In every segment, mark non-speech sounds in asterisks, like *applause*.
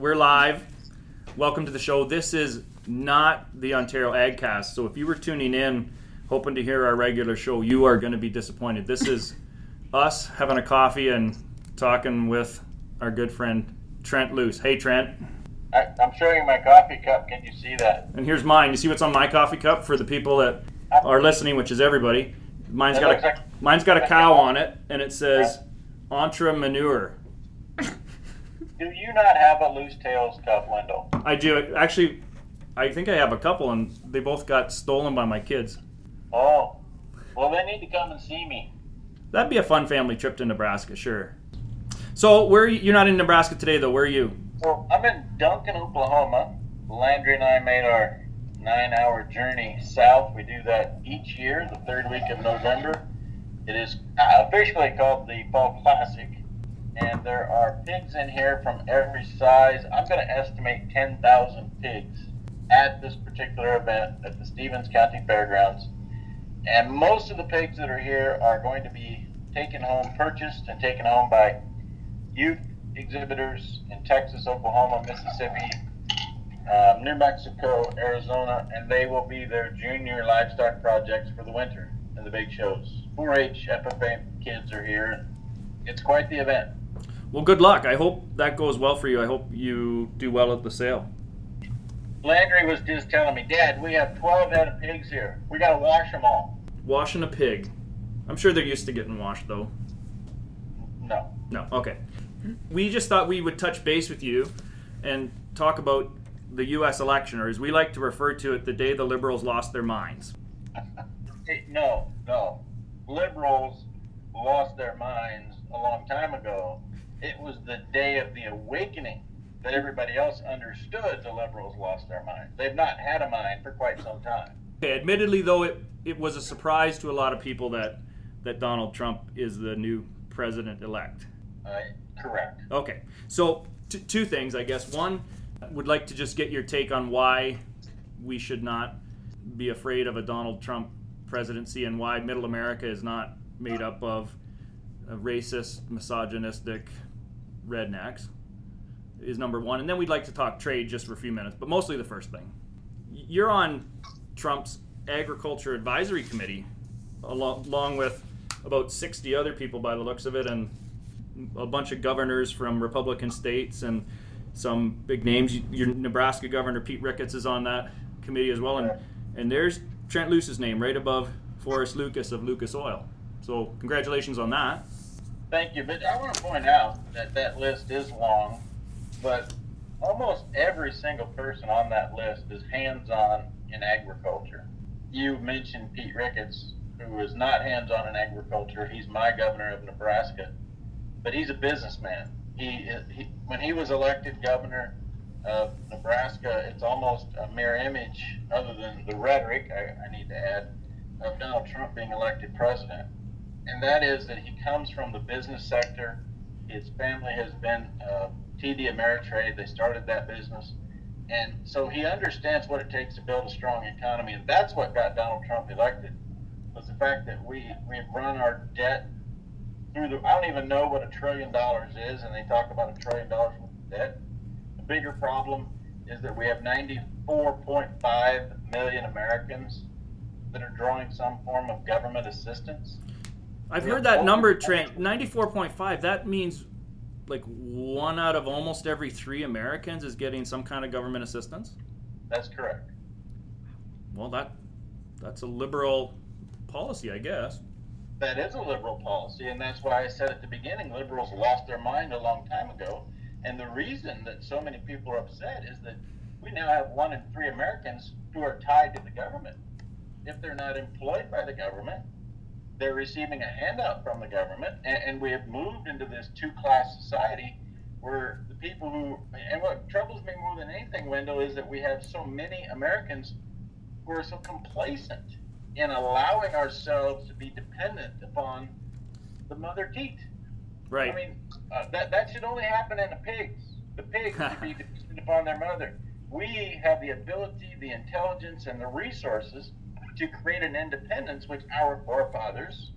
we're live. Welcome to the show. This is not the Ontario AgCast, so if you were tuning in hoping to hear our regular show, you are going to be disappointed. This is us having a coffee and talking with our good friend Trent Loos. Hey, Trent. I, I'm showing my coffee cup. Can you see that? And here's mine. You see what's on my coffee cup for the people that ah. are listening, which is everybody. Mine's got a like- mine's got a cow on it, and it says Entre Manure. Do you not have a Loos Tales cup, Wendell? I do actually. I think I have a couple, and they both got stolen by my kids. Oh, well, they need to come and see me. That'd be a fun family trip to Nebraska, sure. So, where you, you're not in Nebraska today, though? Where are you? Well, I'm in Duncan, Oklahoma. Landry and I made our nine-hour journey south. We do that each year, the third week of November. It is uh, officially called the Fall Classic, and there are pigs in here from every size. I'm going to estimate 10,000 pigs at this particular event at the Stephens County Fairgrounds. And most of the pigs that are here are going to be taken home, purchased, and taken home by youth exhibitors in Texas, Oklahoma, Mississippi, um, New Mexico, Arizona, and they will be their junior livestock projects for the winter and the big shows. 4-H FFA kids are here. It's quite the event. Well, good luck. I hope that goes well for you. I hope you do well at the sale. Landry was just telling me, Dad, we have 12 head of pigs here. We got to wash them all. Washing a pig. I'm sure they're used to getting washed, though. No. No. Okay. We just thought we would touch base with you and talk about the U.S. election, or as we like to refer to it, the day the liberals lost their minds. *laughs* No, no. Liberals lost their minds a long time ago. It was the day of the awakening that everybody else understood the liberals lost their mind. They've not had a mind for quite some time. Okay, admittedly, though, it, it was a surprise to a lot of people that, that Donald Trump is the new president elect. Uh, correct. Okay, so t- two things, I guess. One, would like to just get your take on why we should not be afraid of a Donald Trump presidency and why Middle America is not made up of racist, misogynistic rednecks. Is number one, and then we'd like to talk trade just for a few minutes, but mostly the first thing. You're on Trump's Agriculture Advisory Committee, along, with about 60 other people by the looks of it, and a bunch of governors from Republican states and some big names. Your Nebraska Governor Pete Ricketts is on that committee as well, and and there's Trent Loos's name right above Forrest Lucas of Lucas Oil. So congratulations on that. Thank you. But I want to point out that that list is long, but almost every single person on that list is hands on in agriculture. You mentioned Pete Ricketts, who is not hands on in agriculture. He's my governor of Nebraska, but he's a businessman. He, he when he was elected governor of Nebraska, it's almost a mirror image, other than the rhetoric, I, I need to add, of Donald Trump being elected president and that is that he comes from the business sector. His family has been uh, TD Ameritrade. They started that business, and so he understands what it takes to build a strong economy, and that's what got Donald Trump elected. Was the fact that we we've run our debt through the. I don't even know what a trillion dollars is, and they talk about a trillion dollars of debt. The bigger problem is that we have 94.5 million Americans that are drawing some form of government assistance. I've Yeah. heard that number, Trent. 94.5. That means like one out of almost every three Americans is getting some kind of government assistance. That's correct. Well, that that's a liberal policy, I guess. That is a liberal policy, and that's why I said at the beginning liberals lost their mind a long time ago. And the reason that so many people are upset is that we now have one in three Americans who are tied to the government. If they're not employed by the government, they're receiving a handout from the government, and, and we have moved into this two class society where the people who, and what troubles me more than anything, Wendell, is that we have so many Americans who are so complacent in allowing ourselves to be dependent upon the mother teat. Right. I mean, uh, that that should only happen in the pigs. The pigs should be *laughs* dependent upon their mother. We have the ability, the intelligence, and the resources to create an independence which our forefathers,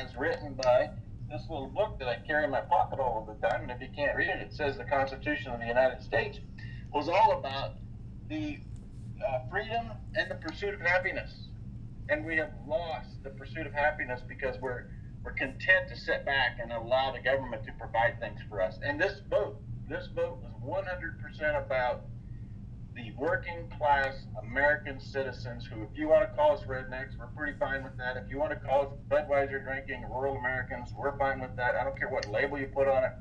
as written by this little book that I carry in my pocket all of the time, and if you can't read it, it says the Constitution of the United States was all about the uh, freedom and the pursuit of happiness. And we have lost the pursuit of happiness because we're we're content to sit back and allow the government to provide things for us. And this vote, this vote was 100% about the working class American citizens who, if you want to call us rednecks, we're pretty fine with that. If you want to call us Budweiser drinking rural Americans, we're fine with that. I don't care what label you put on it.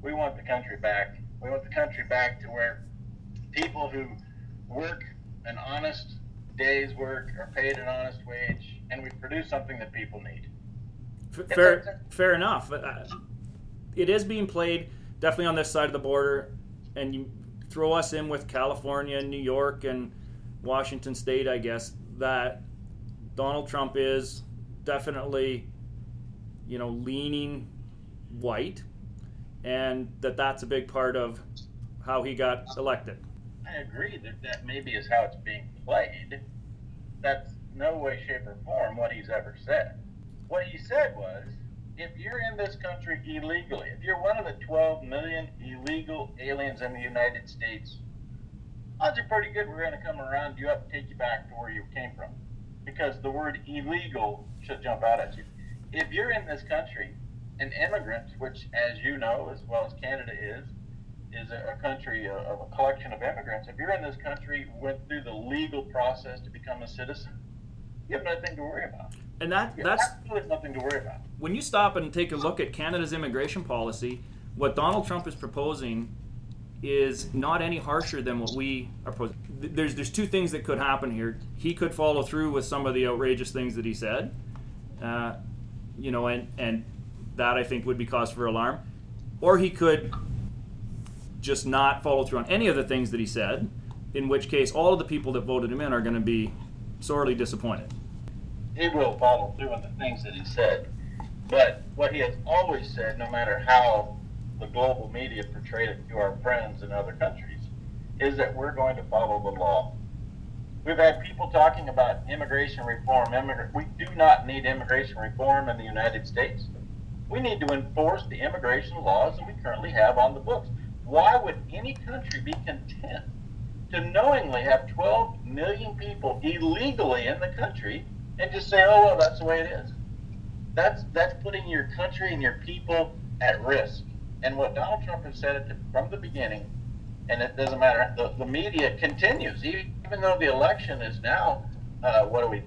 We want the country back. We want the country back to where people who work an honest day's work are paid an honest wage, and we produce something that people need. Fair, fair enough. Uh, it is being played definitely on this side of the border, and you throw us in with California and New York and Washington State, I guess that Donald Trump is definitely, you know, leaning white, and that that's a big part of how he got elected. I agree that that maybe is how it's being played. That's no way, shape, or form what he's ever said. What he said was, if you're in this country illegally, if you're one of the 12 million illegal aliens in the United States, odds are pretty good we're going to come around you up and take you back to where you came from. Because the word illegal should jump out at you. If you're in this country, an immigrant, which, as you know, as well as Canada is, is a, country of a collection of immigrants. If you're in this country, went through the legal process to become a citizen, you have nothing to worry about. And that that's absolutely nothing to worry about. When you stop and take a look at Canada's immigration policy, what Donald Trump is proposing is not any harsher than what we are proposing. There's there's two things that could happen here. He could follow through with some of the outrageous things that he said, uh, you know, and and that I think would be cause for alarm, or he could just not follow through on any of the things that he said. In which case, all of the people that voted him in are going to be sorely disappointed he will follow through on the things that he said. But what he has always said, no matter how the global media portrayed it to our friends in other countries, is that we're going to follow the law. We've had people talking about immigration reform. We do not need immigration reform in the United States. We need to enforce the immigration laws that we currently have on the books. Why would any country be content to knowingly have 12 million people illegally in the country and just say, oh well, that's the way it is. That's that's putting your country and your people at risk. And what Donald Trump has said from the beginning, and it doesn't matter, the, the media continues, even though the election is now, uh, what are we,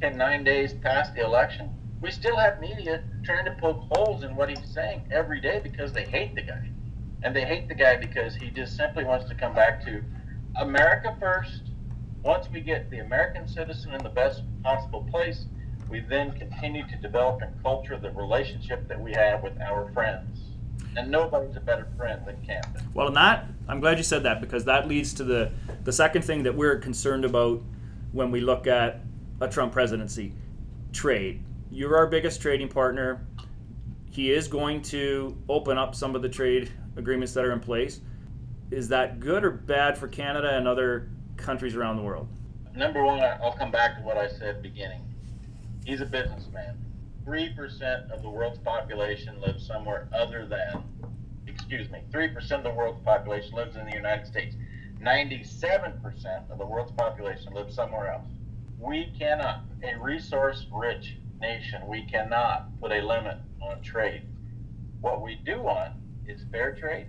10, nine days past the election, we still have media trying to poke holes in what he's saying every day because they hate the guy. And they hate the guy because he just simply wants to come back to America first, once we get the American citizen in the best possible place, we then continue to develop and culture the relationship that we have with our friends. And nobody's a better friend than Canada. Well, and that, I'm glad you said that because that leads to the, the second thing that we're concerned about when we look at a Trump presidency trade. You're our biggest trading partner. He is going to open up some of the trade agreements that are in place. Is that good or bad for Canada and other countries around the world? Number one, I'll come back to what I said beginning. He's a businessman. Three percent of the world's population lives somewhere other than, excuse me, three percent of the world's population lives in the United States. Ninety-seven percent of the world's population lives somewhere else. We cannot, a resource-rich nation, we cannot put a limit on trade. What we do want is fair trade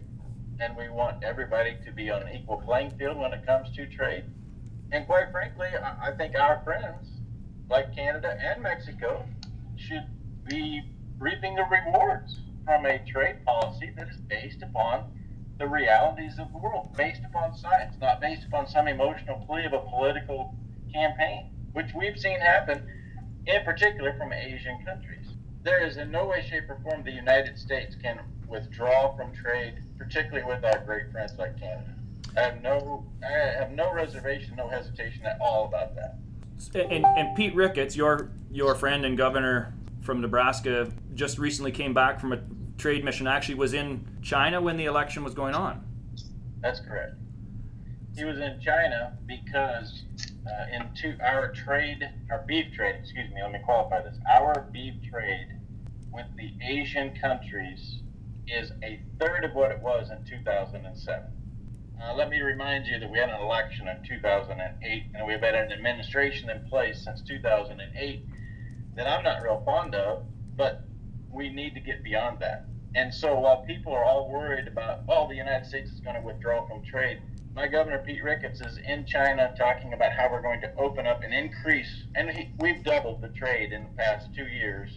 and we want everybody to be on an equal playing field when it comes to trade. And quite frankly, I think our friends, like Canada and Mexico, should be reaping the rewards from a trade policy that is based upon the realities of the world, based upon science, not based upon some emotional plea of a political campaign, which we've seen happen in particular from Asian countries. There is in no way, shape, or form the United States can withdraw from trade particularly with our great friends like Canada. I have no, I have no reservation, no hesitation at all about that. And, and Pete Ricketts, your your friend and governor from Nebraska, just recently came back from a trade mission. Actually, was in China when the election was going on. That's correct. He was in China because uh, into our trade, our beef trade, excuse me, let me qualify this. Our beef trade with the Asian countries is a third of what it was in 2007. Uh, let me remind you that we had an election in 2008, and we've had an administration in place since 2008 that I'm not real fond of, but we need to get beyond that. And so while people are all worried about, oh, the United States is going to withdraw from trade, my governor Pete Ricketts is in China talking about how we're going to open up and increase, and he, we've doubled the trade in the past two years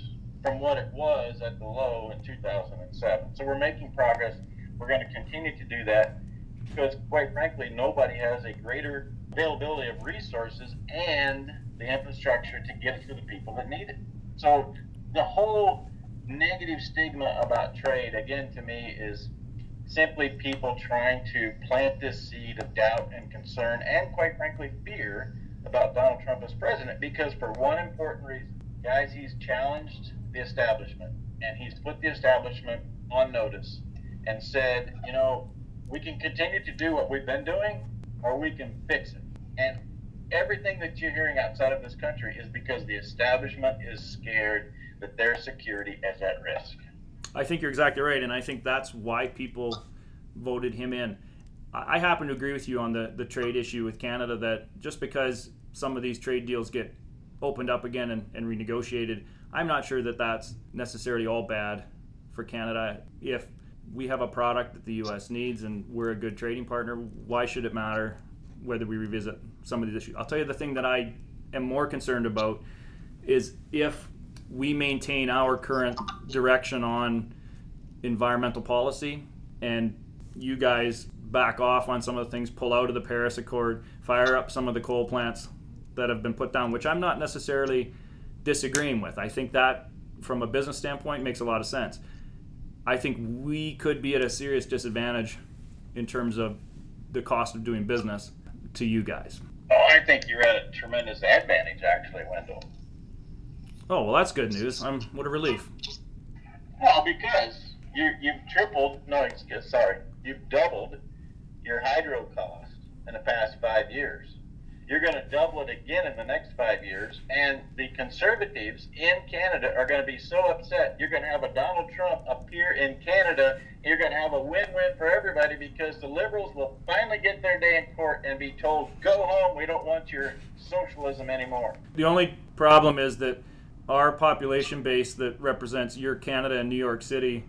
from what it was at the low in 2007. So we're making progress. We're going to continue to do that because, quite frankly, nobody has a greater availability of resources and the infrastructure to get it to the people that need it. So the whole negative stigma about trade, again, to me, is simply people trying to plant this seed of doubt and concern and, quite frankly, fear about Donald Trump as president because, for one important reason, guys, he's challenged the establishment and he's put the establishment on notice and said, you know, we can continue to do what we've been doing or we can fix it. And everything that you're hearing outside of this country is because the establishment is scared that their security is at risk. I think you're exactly right, and I think that's why people voted him in. I happen to agree with you on the, the trade issue with Canada that just because some of these trade deals get opened up again and, and renegotiated, I'm not sure that that's necessarily all bad for Canada. If we have a product that the U.S. needs and we're a good trading partner, why should it matter whether we revisit some of these issues? I'll tell you the thing that I am more concerned about is if we maintain our current direction on environmental policy and you guys back off on some of the things, pull out of the Paris Accord, fire up some of the coal plants that have been put down, which I'm not necessarily disagreeing with. I think that, from a business standpoint, makes a lot of sense. I think we could be at a serious disadvantage in terms of the cost of doing business to you guys. Oh, I think you're at a tremendous advantage, actually, Wendell. Oh well, that's good news. I'm what a relief. Well, because you you've tripled. No, excuse, sorry, you've doubled your hydro cost in the past five years. You're going to double it again in the next five years, and the conservatives in Canada are going to be so upset. You're going to have a Donald in Canada. You're going to have a win-win for everybody because the liberals will finally get their day in court and be told, "Go home. We don't want your socialism anymore." The only problem is that our population base that represents your Canada and New York City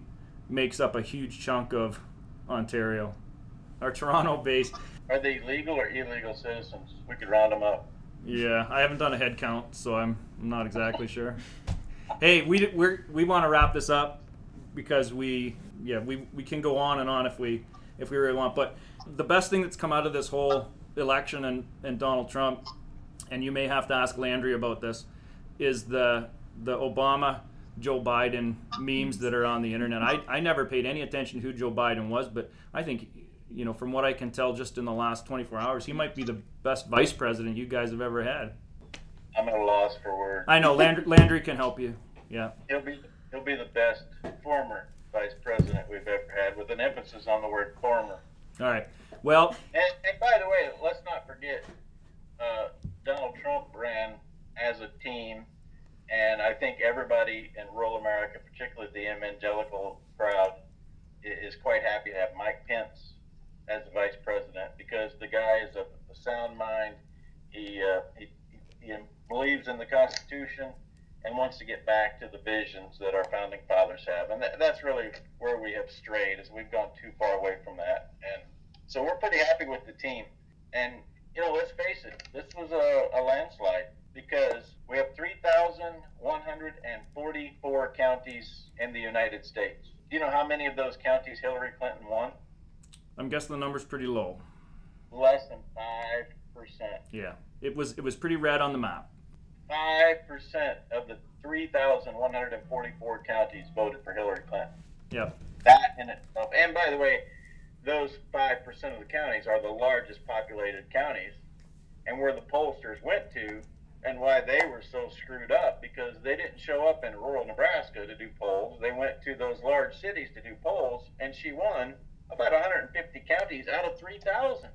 makes up a huge chunk of Ontario. Our Toronto base. Are they legal or illegal citizens? We could round them up. Yeah, I haven't done a head count, so I'm not exactly sure. Hey, we we we want to wrap this up because we yeah we, we can go on and on if we if we really want. But the best thing that's come out of this whole election and, and Donald Trump, and you may have to ask Landry about this, is the the Obama Joe Biden memes that are on the internet. I, I never paid any attention to who Joe Biden was, but I think, you know, from what I can tell just in the last 24 hours, he might be the best vice president you guys have ever had. I'm at a loss for words. I know Landry, Landry can help you. Yeah. He'll be he'll be the best former vice president we've ever had, with an emphasis on the word former. All right. Well. And, and by the way, let's not forget, uh, Donald Trump ran as a team. And I think everybody in rural America, particularly the evangelical crowd, is quite happy to have Mike Pence as the vice president because the guy is a, a sound mind. He, uh, he, he believes in the Constitution and wants to get back to the visions that our founding fathers have. And that, that's really where we have strayed, is we've gone too far away from that. And so we're pretty happy with the team. And, you know, let's face it, this was a, a landslide because we have 3,144 counties in the United States. Do you know how many of those counties Hillary Clinton won? I'm guessing the number's pretty low. Less than five percent. Yeah, it was it was pretty red on the map. Five percent of the 3,144 counties voted for Hillary Clinton. Yep. That in itself. And by the way, those five percent of the counties are the largest populated counties, and where the pollsters went to and why they were so screwed up because they didn't show up in rural Nebraska to do polls. They went to those large cities to do polls, and she won about 150 counties out of 3,000.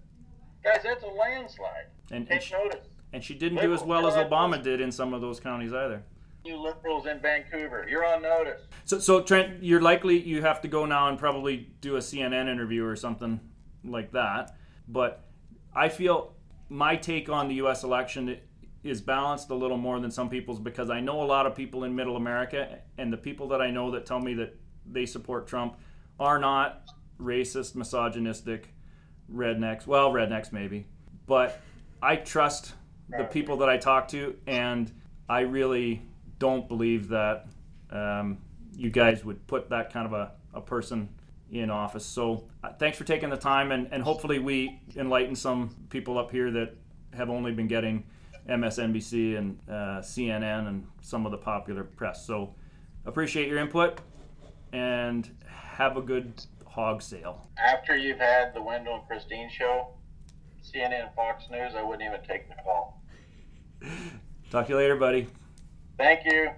Guys, that's a landslide. And, Take and she, notice. And she didn't do as well as Obama did in some of those counties either. you liberals in Vancouver. You're on notice. So, so Trent, you're likely you have to go now and probably do a CNN interview or something like that. But I feel my take on the U.S. election is balanced a little more than some people's because I know a lot of people in Middle America, and the people that I know that tell me that they support Trump are not racist, misogynistic, rednecks. Well, rednecks maybe, but I trust the people that I talk to, and I really don't believe that um, you guys would put that kind of a, a person in office. So uh, thanks for taking the time, and, and hopefully we enlighten some people up here that have only been getting MSNBC and uh, CNN and some of the popular press. So appreciate your input, and have a good hog sale. After you've had the Wendell and Christine show, CNN Fox News, I wouldn't even take the call. Talk to you later, buddy. Thank you.